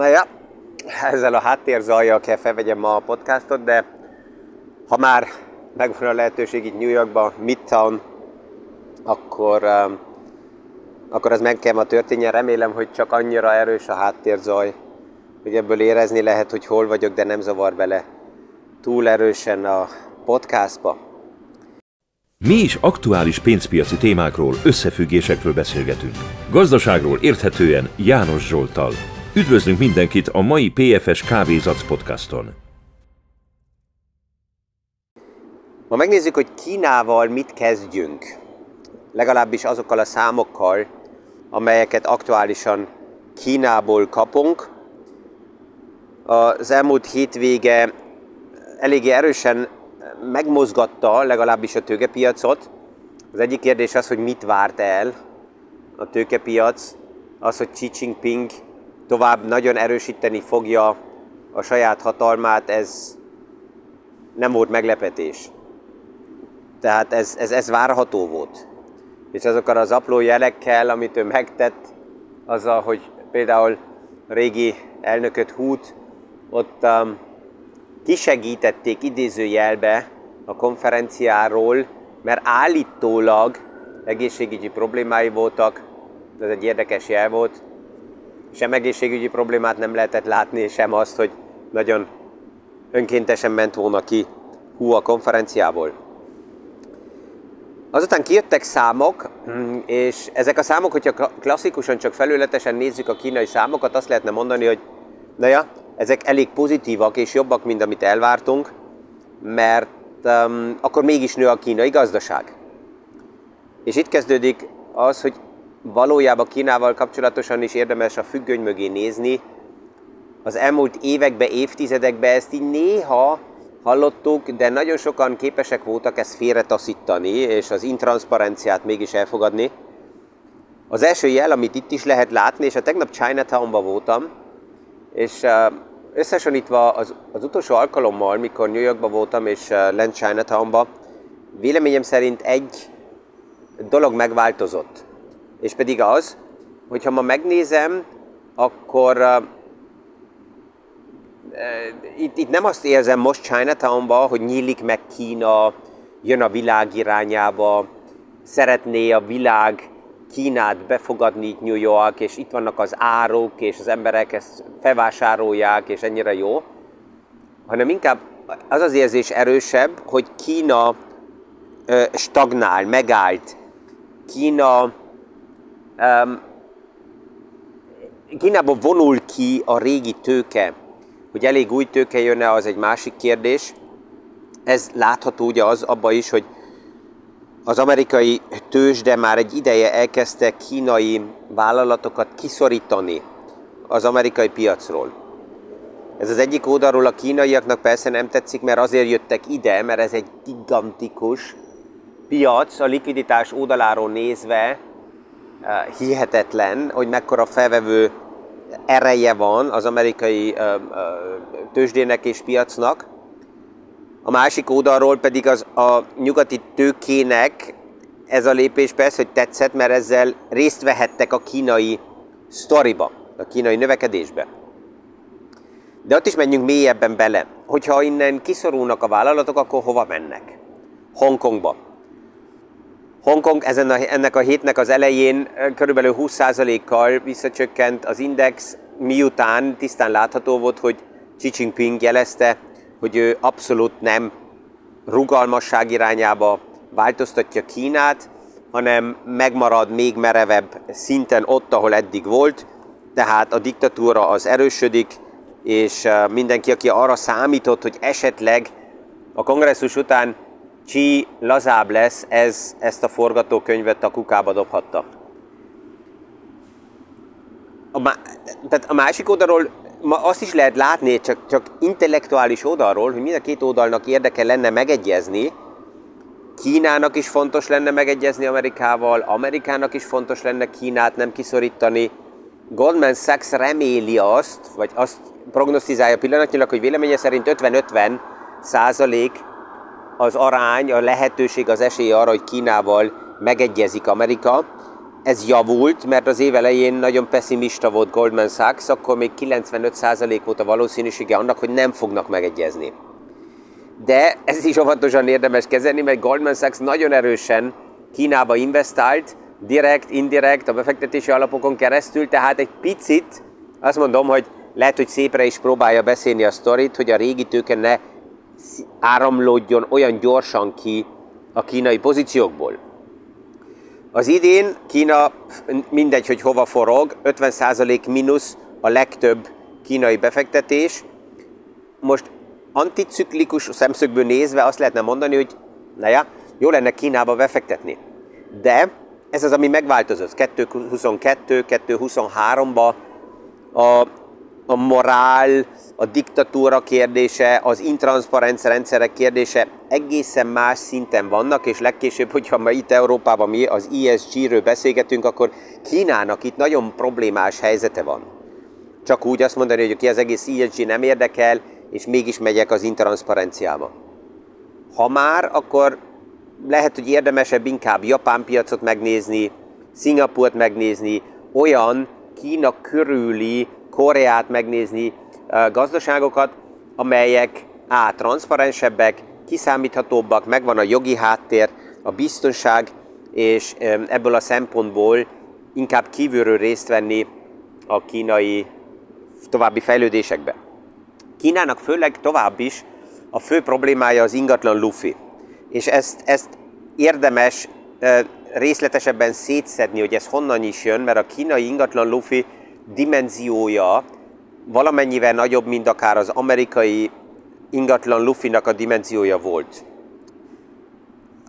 Na ja, ezzel a háttérzajjal kell felvegyem ma a podcastot, de ha már megvan a lehetőség itt New Yorkban, Midtown, akkor, um, akkor az meg kell ma történjen. Remélem, hogy csak annyira erős a háttérzaj, hogy ebből érezni lehet, hogy hol vagyok, de nem zavar bele túl erősen a podcastba. Mi is aktuális pénzpiaci témákról, összefüggésekről beszélgetünk. Gazdaságról érthetően János Zsoltal. Üdvözlünk mindenkit a mai PFS Kávézac podcaston. Ma megnézzük, hogy Kínával mit kezdjünk. Legalábbis azokkal a számokkal, amelyeket aktuálisan Kínából kapunk. Az elmúlt hétvége eléggé erősen megmozgatta legalábbis a tőkepiacot. Az egyik kérdés az, hogy mit várt el a tőkepiac, az, hogy Xi Jinping tovább nagyon erősíteni fogja a saját hatalmát, ez nem volt meglepetés. Tehát ez, ez, ez várható volt. És azokkal az apró jelekkel, amit ő megtett, azzal, hogy például régi elnököt hút, ott um, kisegítették idézőjelbe a konferenciáról, mert állítólag egészségügyi problémái voltak, ez egy érdekes jel volt, sem egészségügyi problémát nem lehetett látni, sem azt, hogy nagyon önkéntesen ment volna ki hú a konferenciából. Azután kijöttek számok, és ezek a számok, hogyha klasszikusan csak felületesen nézzük a kínai számokat, azt lehetne mondani, hogy na ja, ezek elég pozitívak és jobbak, mint amit elvártunk, mert um, akkor mégis nő a kínai gazdaság. És itt kezdődik az, hogy valójában Kínával kapcsolatosan is érdemes a függöny mögé nézni. Az elmúlt években, évtizedekben ezt így néha hallottuk, de nagyon sokan képesek voltak ezt félretaszítani, és az intranszparenciát mégis elfogadni. Az első jel, amit itt is lehet látni, és a tegnap Chinatownban voltam, és összehasonlítva az, az utolsó alkalommal, mikor New Yorkban voltam, és lent Chinatownban, véleményem szerint egy dolog megváltozott. És pedig az, hogy ha ma megnézem, akkor uh, itt, itt nem azt érzem most Chinatownban, hogy nyílik meg Kína, jön a világ irányába, szeretné a világ Kínát befogadni itt New York, és itt vannak az árok, és az emberek ezt felvásárolják, és ennyire jó, hanem inkább az az érzés erősebb, hogy Kína ö, stagnál, megállt. Kína Kínából vonul ki a régi tőke. Hogy elég új tőke jönne, az egy másik kérdés. Ez látható ugye az abba is, hogy az amerikai tőzsde már egy ideje elkezdte kínai vállalatokat kiszorítani az amerikai piacról. Ez az egyik oldalról a kínaiaknak persze nem tetszik, mert azért jöttek ide, mert ez egy gigantikus piac, a likviditás oldaláról nézve hihetetlen, hogy mekkora felvevő ereje van az amerikai tőzsdének és piacnak. A másik oldalról pedig az a nyugati tőkének ez a lépés persze, hogy tetszett, mert ezzel részt vehettek a kínai sztoriba, a kínai növekedésbe. De ott is menjünk mélyebben bele. Hogyha innen kiszorulnak a vállalatok, akkor hova mennek? Hongkongba. Hongkong ezen a, ennek a hétnek az elején körülbelül 20%-kal visszacsökkent az index, miután tisztán látható volt, hogy Xi Jinping jelezte, hogy ő abszolút nem rugalmasság irányába változtatja Kínát, hanem megmarad még merevebb szinten ott, ahol eddig volt, tehát a diktatúra az erősödik, és mindenki, aki arra számított, hogy esetleg a kongresszus után Xi lazább lesz, ez, ezt a forgatókönyvet a kukába dobhatta. A, tehát a másik oldalról ma azt is lehet látni, csak, csak intellektuális oldalról, hogy mind a két oldalnak érdeke lenne megegyezni, Kínának is fontos lenne megegyezni Amerikával, Amerikának is fontos lenne Kínát nem kiszorítani. Goldman Sachs reméli azt, vagy azt prognosztizálja pillanatnyilag, hogy véleménye szerint 50-50 százalék az arány, a lehetőség, az esély arra, hogy Kínával megegyezik Amerika. ez javult, mert az év elején nagyon pessimista volt Goldman Sachs, akkor még 95% volt a valószínűsége annak, hogy nem fognak megegyezni. De ez is óvatosan érdemes kezelni, mert Goldman Sachs nagyon erősen Kínába investált, direkt, indirekt, a befektetési alapokon keresztül, tehát egy picit azt mondom, hogy lehet, hogy szépre is próbálja beszélni a sztorit, hogy a régi tőke ne áramlódjon olyan gyorsan ki a kínai pozíciókból. Az idén Kína mindegy, hogy hova forog, 50% mínusz a legtöbb kínai befektetés. Most anticiklikus szemszögből nézve azt lehetne mondani, hogy naja, jó lenne Kínába befektetni. De ez az, ami megváltozott. 2022, 2023-ba a, a morál, a diktatúra kérdése, az intranszparens rendszerek kérdése egészen más szinten vannak, és legkésőbb, hogyha ma itt Európában mi az ESG-ről beszélgetünk, akkor Kínának itt nagyon problémás helyzete van. Csak úgy azt mondani, hogy ki az egész ESG nem érdekel, és mégis megyek az intranszparenciába. Ha már, akkor lehet, hogy érdemesebb inkább japán piacot megnézni, Szingapurt megnézni, olyan Kína körüli Koreát megnézni gazdaságokat, amelyek A. transzparensebbek, kiszámíthatóbbak, megvan a jogi háttér, a biztonság, és ebből a szempontból inkább kívülről részt venni a kínai további fejlődésekbe. Kínának főleg tovább is a fő problémája az ingatlan lufi. És ezt, ezt érdemes részletesebben szétszedni, hogy ez honnan is jön, mert a kínai ingatlan lufi dimenziója valamennyivel nagyobb, mint akár az amerikai ingatlan lufinak a dimenziója volt.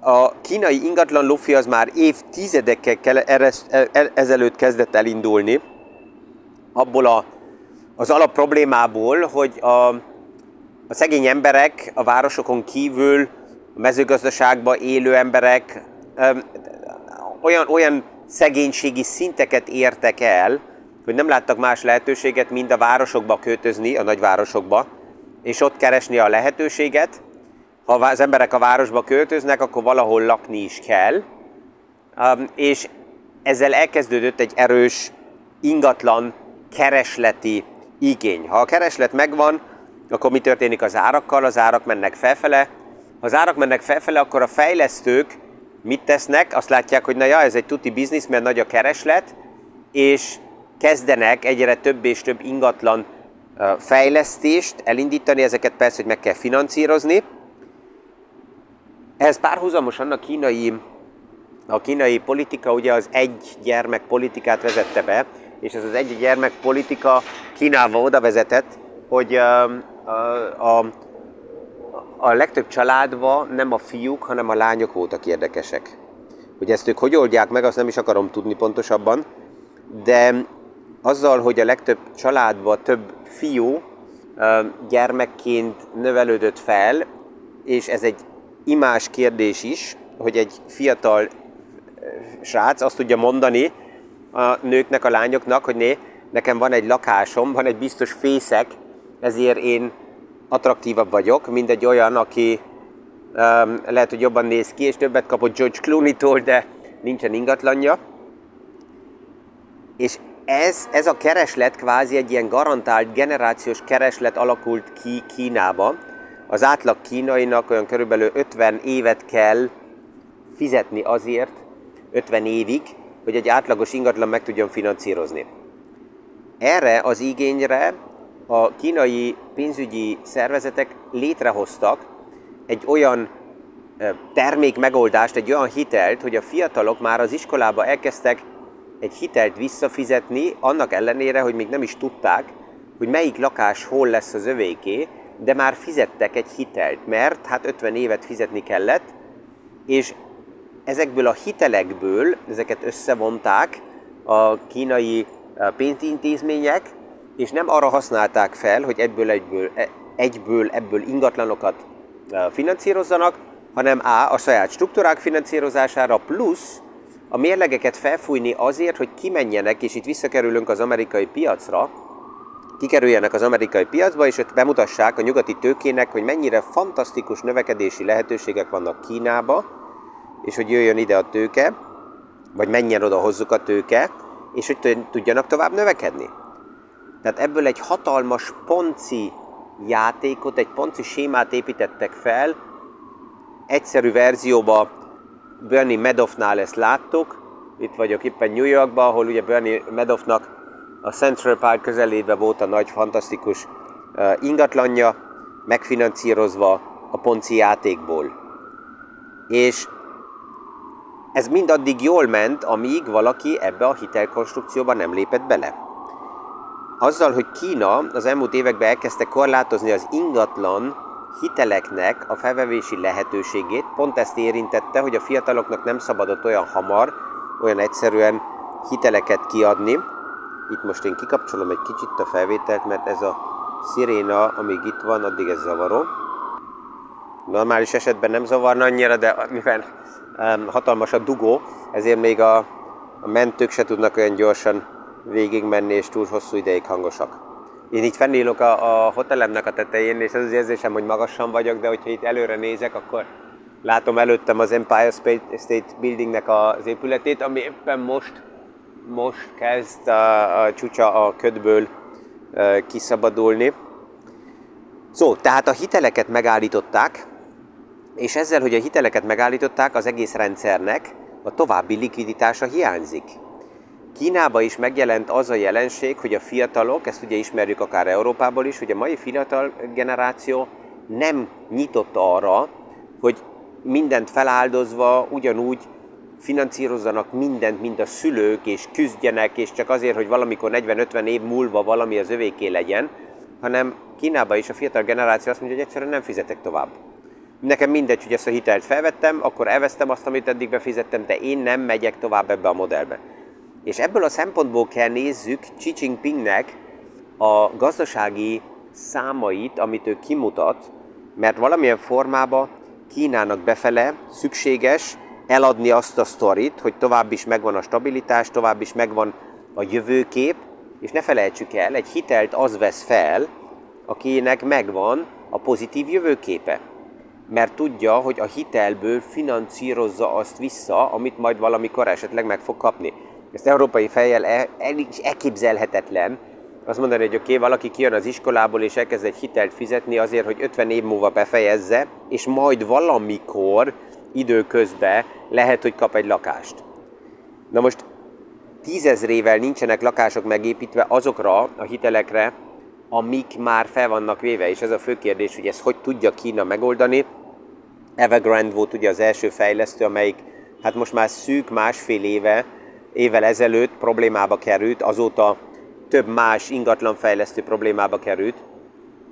A kínai ingatlan lufi az már évtizedekkel e, ezelőtt kezdett elindulni, abból a, az alap problémából, hogy a, a szegény emberek a városokon kívül, a mezőgazdaságban élő emberek olyan, olyan szegénységi szinteket értek el, hogy nem láttak más lehetőséget, mint a városokba költözni, a nagyvárosokba, és ott keresni a lehetőséget. Ha az emberek a városba költöznek, akkor valahol lakni is kell, és ezzel elkezdődött egy erős ingatlan keresleti igény. Ha a kereslet megvan, akkor mi történik az árakkal? Az árak mennek felfele. Ha az árak mennek felfele, akkor a fejlesztők mit tesznek? Azt látják, hogy na ja, ez egy tuti biznisz, mert nagy a kereslet, és kezdenek egyre több és több ingatlan fejlesztést elindítani, ezeket persze, hogy meg kell financírozni. Ehhez párhuzamosan a kínai, a kínai politika ugye az egy gyermek politikát vezette be, és ez az egy gyermek politika Kínába oda vezetett, hogy a, a, a, legtöbb családban nem a fiúk, hanem a lányok voltak érdekesek. Hogy ezt ők hogy oldják meg, azt nem is akarom tudni pontosabban, de azzal, hogy a legtöbb családban több fiú gyermekként növelődött fel, és ez egy imás kérdés is, hogy egy fiatal srác azt tudja mondani a nőknek, a lányoknak, hogy né, nekem van egy lakásom, van egy biztos fészek, ezért én attraktívabb vagyok, mint egy olyan, aki um, lehet, hogy jobban néz ki, és többet kapott George Clooney-tól, de nincsen ingatlanja. És ez, ez a kereslet kvázi egy ilyen garantált generációs kereslet alakult ki Kínába. Az átlag kínainak olyan körülbelül 50 évet kell fizetni azért, 50 évig, hogy egy átlagos ingatlan meg tudjon finanszírozni. Erre az igényre a kínai pénzügyi szervezetek létrehoztak egy olyan termék megoldást, egy olyan hitelt, hogy a fiatalok már az iskolába elkezdtek egy hitelt visszafizetni, annak ellenére, hogy még nem is tudták, hogy melyik lakás hol lesz az övéké, de már fizettek egy hitelt, mert hát 50 évet fizetni kellett, és ezekből a hitelekből, ezeket összevonták a kínai pénzintézmények, és nem arra használták fel, hogy egyből, egyből, e, egyből ebből ingatlanokat finanszírozzanak, hanem A. a saját struktúrák finanszírozására, plusz a mérlegeket felfújni azért, hogy kimenjenek, és itt visszakerülünk az amerikai piacra, kikerüljenek az amerikai piacba, és ott bemutassák a nyugati tőkének, hogy mennyire fantasztikus növekedési lehetőségek vannak Kínába, és hogy jöjjön ide a tőke, vagy menjen oda hozzuk a tőke, és hogy tudjanak tovább növekedni. Tehát ebből egy hatalmas ponci játékot, egy ponci sémát építettek fel, egyszerű verzióba Bernie Madoffnál ezt láttuk, itt vagyok éppen New Yorkban, ahol ugye Bernie Madoffnak a Central Park közelében volt a nagy, fantasztikus uh, ingatlanja, megfinanszírozva a ponci játékból. És ez mindaddig jól ment, amíg valaki ebbe a hitelkonstrukcióba nem lépett bele. Azzal, hogy Kína az elmúlt években elkezdte korlátozni az ingatlan hiteleknek a felvevési lehetőségét, pont ezt érintette, hogy a fiataloknak nem szabadott olyan hamar, olyan egyszerűen hiteleket kiadni. Itt most én kikapcsolom egy kicsit a felvételt, mert ez a sziréna, amíg itt van, addig ez zavaró. Normális esetben nem zavarna annyira, de mivel um, hatalmas a dugó, ezért még a, a mentők se tudnak olyan gyorsan végigmenni, és túl hosszú ideig hangosak. Én itt fennélok a, a hotelemnek a tetején, és az az érzésem, hogy magasan vagyok, de hogyha itt előre nézek, akkor látom előttem az Empire State Buildingnek az épületét, ami éppen most, most kezd a, a csúcsa a ködből kiszabadulni. Szó, tehát a hiteleket megállították, és ezzel, hogy a hiteleket megállították, az egész rendszernek a további likviditása hiányzik. Kínába is megjelent az a jelenség, hogy a fiatalok, ezt ugye ismerjük akár Európából is, hogy a mai fiatal generáció nem nyitott arra, hogy mindent feláldozva ugyanúgy finanszírozzanak mindent, mint a szülők, és küzdjenek, és csak azért, hogy valamikor 40-50 év múlva valami az övéké legyen, hanem Kínában is a fiatal generáció azt mondja, hogy egyszerűen nem fizetek tovább. Nekem mindegy, hogy ezt a hitelt felvettem, akkor elvesztem azt, amit eddig befizettem, de én nem megyek tovább ebbe a modellbe. És ebből a szempontból kell nézzük Xi Jinpingnek a gazdasági számait, amit ő kimutat, mert valamilyen formában Kínának befele szükséges eladni azt a sztorit, hogy tovább is megvan a stabilitás, tovább is megvan a jövőkép, és ne felejtsük el, egy hitelt az vesz fel, akinek megvan a pozitív jövőképe. Mert tudja, hogy a hitelből financírozza azt vissza, amit majd valamikor esetleg meg fog kapni. Ezt európai fejjel el, el, elképzelhetetlen, azt mondani, hogy oké, okay, valaki kijön az iskolából és elkezd egy hitelt fizetni azért, hogy 50 év múlva befejezze, és majd valamikor időközben lehet, hogy kap egy lakást. Na most tízezrével nincsenek lakások megépítve azokra a hitelekre, amik már fel vannak véve, és ez a fő kérdés, hogy ezt hogy tudja Kína megoldani. Evergrande volt ugye az első fejlesztő, amelyik hát most már szűk másfél éve, évvel ezelőtt problémába került, azóta több más ingatlanfejlesztő problémába került,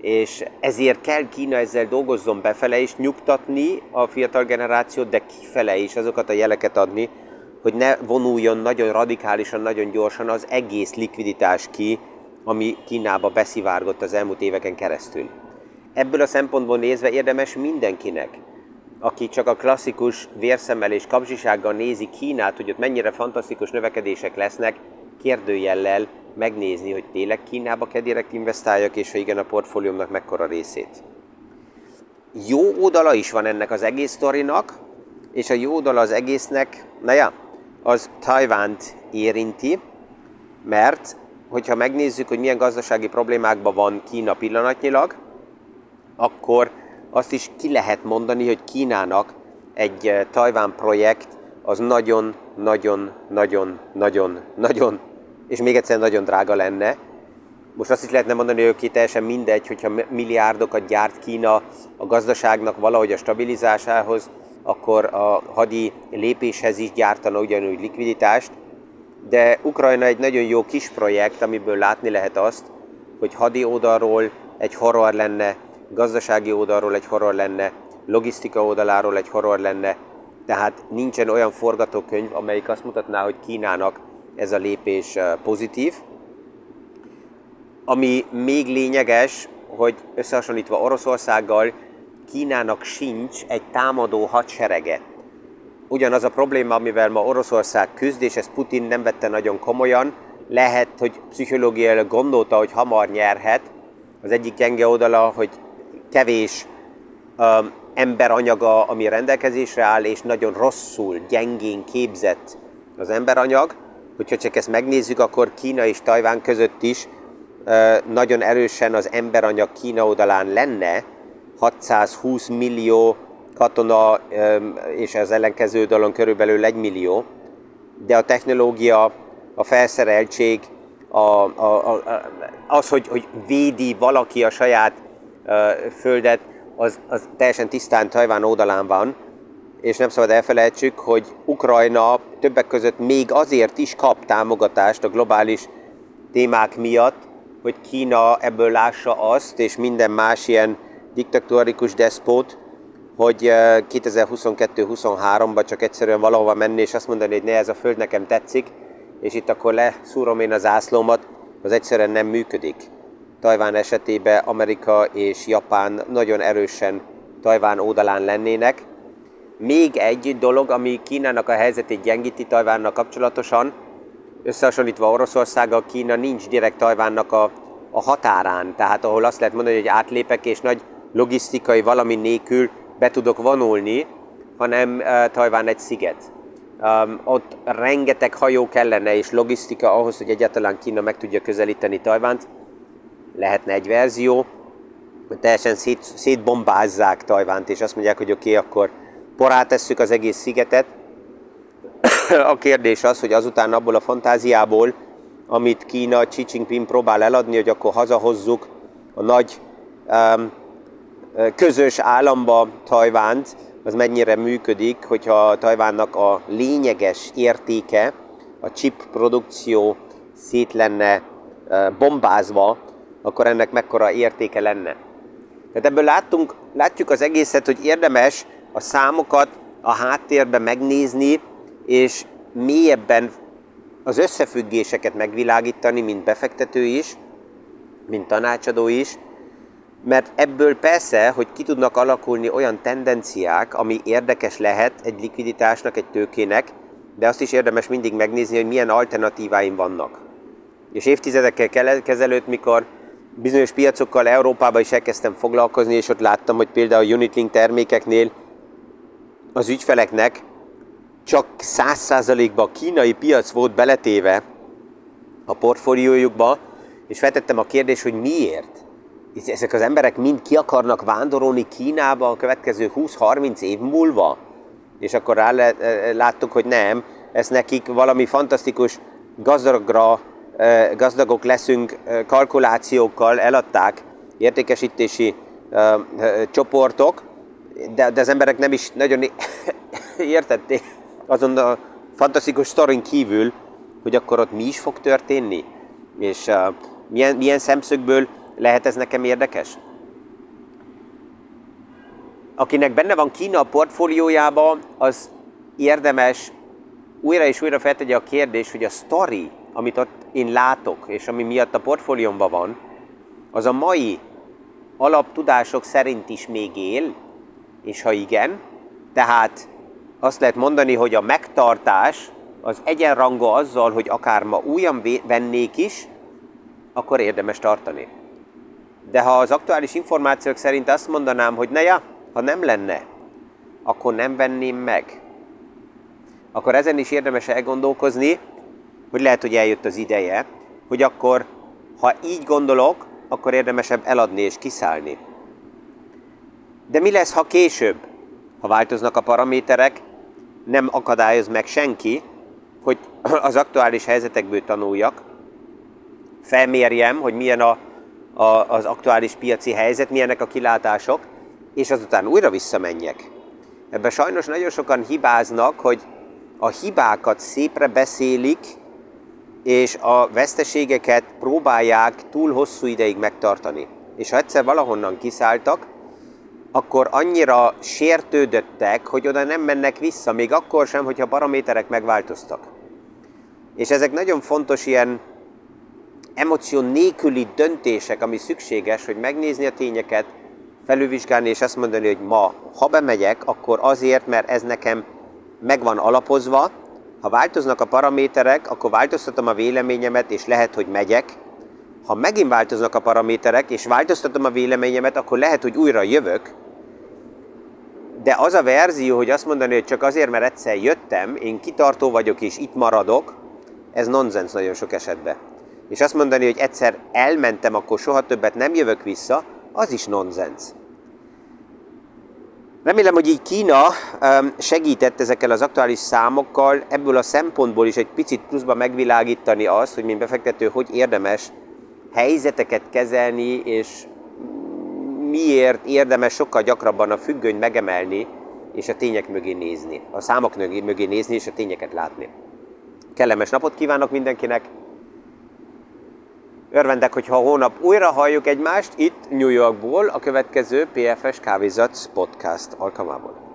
és ezért kell Kína ezzel dolgozzon befele és nyugtatni a fiatal generációt, de kifele is azokat a jeleket adni, hogy ne vonuljon nagyon radikálisan, nagyon gyorsan az egész likviditás ki, ami Kínába beszivárgott az elmúlt éveken keresztül. Ebből a szempontból nézve érdemes mindenkinek, aki csak a klasszikus vérszemmel és kapzsisággal nézi Kínát, hogy ott mennyire fantasztikus növekedések lesznek, kérdőjellel megnézni, hogy tényleg Kínába kell direkt investáljak, és ha igen, a portfóliómnak mekkora részét. Jó oldala is van ennek az egész sztorinak, és a jó oldala az egésznek, na ja, az Tajvánt érinti, mert hogyha megnézzük, hogy milyen gazdasági problémákban van Kína pillanatnyilag, akkor azt is ki lehet mondani, hogy Kínának egy eh, Tajván projekt az nagyon, nagyon, nagyon, nagyon, nagyon és még egyszer nagyon drága lenne. Most azt is lehetne mondani, hogy két teljesen mindegy, hogyha milliárdokat gyárt Kína a gazdaságnak valahogy a stabilizásához, akkor a hadi lépéshez is gyártana ugyanúgy likviditást, de Ukrajna egy nagyon jó kis projekt, amiből látni lehet azt, hogy hadi oldalról egy horror lenne, gazdasági oldalról egy horror lenne, logisztika oldaláról egy horror lenne, tehát nincsen olyan forgatókönyv, amelyik azt mutatná, hogy Kínának ez a lépés pozitív. Ami még lényeges, hogy összehasonlítva Oroszországgal, Kínának sincs egy támadó hadserege. Ugyanaz a probléma, amivel ma Oroszország küzd, és ezt Putin nem vette nagyon komolyan, lehet, hogy pszichológiailag gondolta, hogy hamar nyerhet. Az egyik gyenge oldala, hogy kevés um, emberanyaga, ami rendelkezésre áll, és nagyon rosszul, gyengén képzett az emberanyag. Hogyha csak ezt megnézzük, akkor Kína és Tajván között is nagyon erősen az emberanyag Kína oldalán lenne, 620 millió katona, és az ellenkező oldalon körülbelül 1 millió, de a technológia, a felszereltség, a, a, a, az, hogy, hogy védi valaki a saját földet, az, az teljesen tisztán Tajván oldalán van, és nem szabad elfelejtsük, hogy Ukrajna többek között még azért is kap támogatást a globális témák miatt, hogy Kína ebből lássa azt, és minden más ilyen diktatórikus despot, hogy 2022-23-ban csak egyszerűen valahova menni, és azt mondani, hogy ne, ez a föld nekem tetszik, és itt akkor leszúrom én az ászlómat, az egyszerűen nem működik. Tajván esetében Amerika és Japán nagyon erősen Tajván oldalán lennének. Még egy dolog, ami Kínának a helyzetét gyengíti Tajvánnak kapcsolatosan, összehasonlítva Oroszországgal, Kína nincs direkt Tajvánnak a, a határán, tehát ahol azt lehet mondani, hogy átlépek és nagy logisztikai valami nélkül be tudok vonulni, hanem uh, Tajván egy sziget. Um, ott rengeteg hajó kellene és logisztika ahhoz, hogy egyáltalán Kína meg tudja közelíteni Tajvánt. Lehetne egy verzió, hogy teljesen szét, szétbombázzák Tajvánt, és azt mondják, hogy oké, okay, akkor porát tesszük az egész szigetet. a kérdés az, hogy azután abból a fantáziából, amit Kína Xi Jinping próbál eladni, hogy akkor hazahozzuk a nagy um, közös államba Tajvánt, az mennyire működik, hogyha Tajvánnak a lényeges értéke, a chip produkció szét lenne bombázva, akkor ennek mekkora értéke lenne. Tehát ebből láttunk, látjuk az egészet, hogy érdemes a számokat a háttérben megnézni, és mélyebben az összefüggéseket megvilágítani, mint befektető is, mint tanácsadó is, mert ebből persze, hogy ki tudnak alakulni olyan tendenciák, ami érdekes lehet egy likviditásnak, egy tőkének, de azt is érdemes mindig megnézni, hogy milyen alternatíváim vannak. És évtizedekkel kezelőtt, mikor bizonyos piacokkal Európában is elkezdtem foglalkozni, és ott láttam, hogy például a Unitlink termékeknél az ügyfeleknek csak 100%-ban a kínai piac volt beletéve a portfóliójukba, és feltettem a kérdést, hogy miért ezek az emberek mind ki akarnak vándorolni Kínába a következő 20-30 év múlva? És akkor rá láttuk, hogy nem, ez nekik valami fantasztikus gazdagra, gazdagok leszünk kalkulációkkal eladták értékesítési csoportok, de, de az emberek nem is nagyon értették azon a fantasztikus sztorin kívül, hogy akkor ott mi is fog történni, és milyen, milyen szemszögből lehet ez nekem érdekes? Akinek benne van Kína a portfóliójában, az érdemes újra és újra feltegye a kérdés, hogy a story, amit ott én látok, és ami miatt a portfóliómban van, az a mai alaptudások szerint is még él, és ha igen, tehát azt lehet mondani, hogy a megtartás az egyenrangú azzal, hogy akár ma újan vennék is, akkor érdemes tartani. De ha az aktuális információk szerint azt mondanám, hogy ne ja, ha nem lenne, akkor nem venném meg. Akkor ezen is érdemes elgondolkozni, hogy lehet, hogy eljött az ideje, hogy akkor, ha így gondolok, akkor érdemesebb eladni és kiszállni. De mi lesz, ha később? Ha változnak a paraméterek, nem akadályoz meg senki, hogy az aktuális helyzetekből tanuljak, felmérjem, hogy milyen a a, az aktuális piaci helyzet, milyenek a kilátások, és azután újra visszamenjek. Ebben sajnos nagyon sokan hibáznak, hogy a hibákat szépre beszélik, és a veszteségeket próbálják túl hosszú ideig megtartani. És ha egyszer valahonnan kiszálltak, akkor annyira sértődöttek, hogy oda nem mennek vissza, még akkor sem, hogyha paraméterek megváltoztak. És ezek nagyon fontos ilyen emoció nélküli döntések, ami szükséges, hogy megnézni a tényeket, felülvizsgálni és azt mondani, hogy ma, ha bemegyek, akkor azért, mert ez nekem meg van alapozva, ha változnak a paraméterek, akkor változtatom a véleményemet, és lehet, hogy megyek. Ha megint változnak a paraméterek, és változtatom a véleményemet, akkor lehet, hogy újra jövök. De az a verzió, hogy azt mondani, hogy csak azért, mert egyszer jöttem, én kitartó vagyok és itt maradok, ez nonsens nagyon sok esetben. És azt mondani, hogy egyszer elmentem, akkor soha többet nem jövök vissza, az is nonsens. Remélem, hogy így Kína segített ezekkel az aktuális számokkal ebből a szempontból is egy picit pluszba megvilágítani azt, hogy mint befektető, hogy érdemes helyzeteket kezelni, és miért érdemes sokkal gyakrabban a függönyt megemelni, és a tények mögé nézni. A számok mögé nézni, és a tényeket látni. Kellemes napot kívánok mindenkinek! Örvendek, hogyha hónap újra halljuk egymást itt New Yorkból a következő PFS Kávézatsz podcast alkalmából.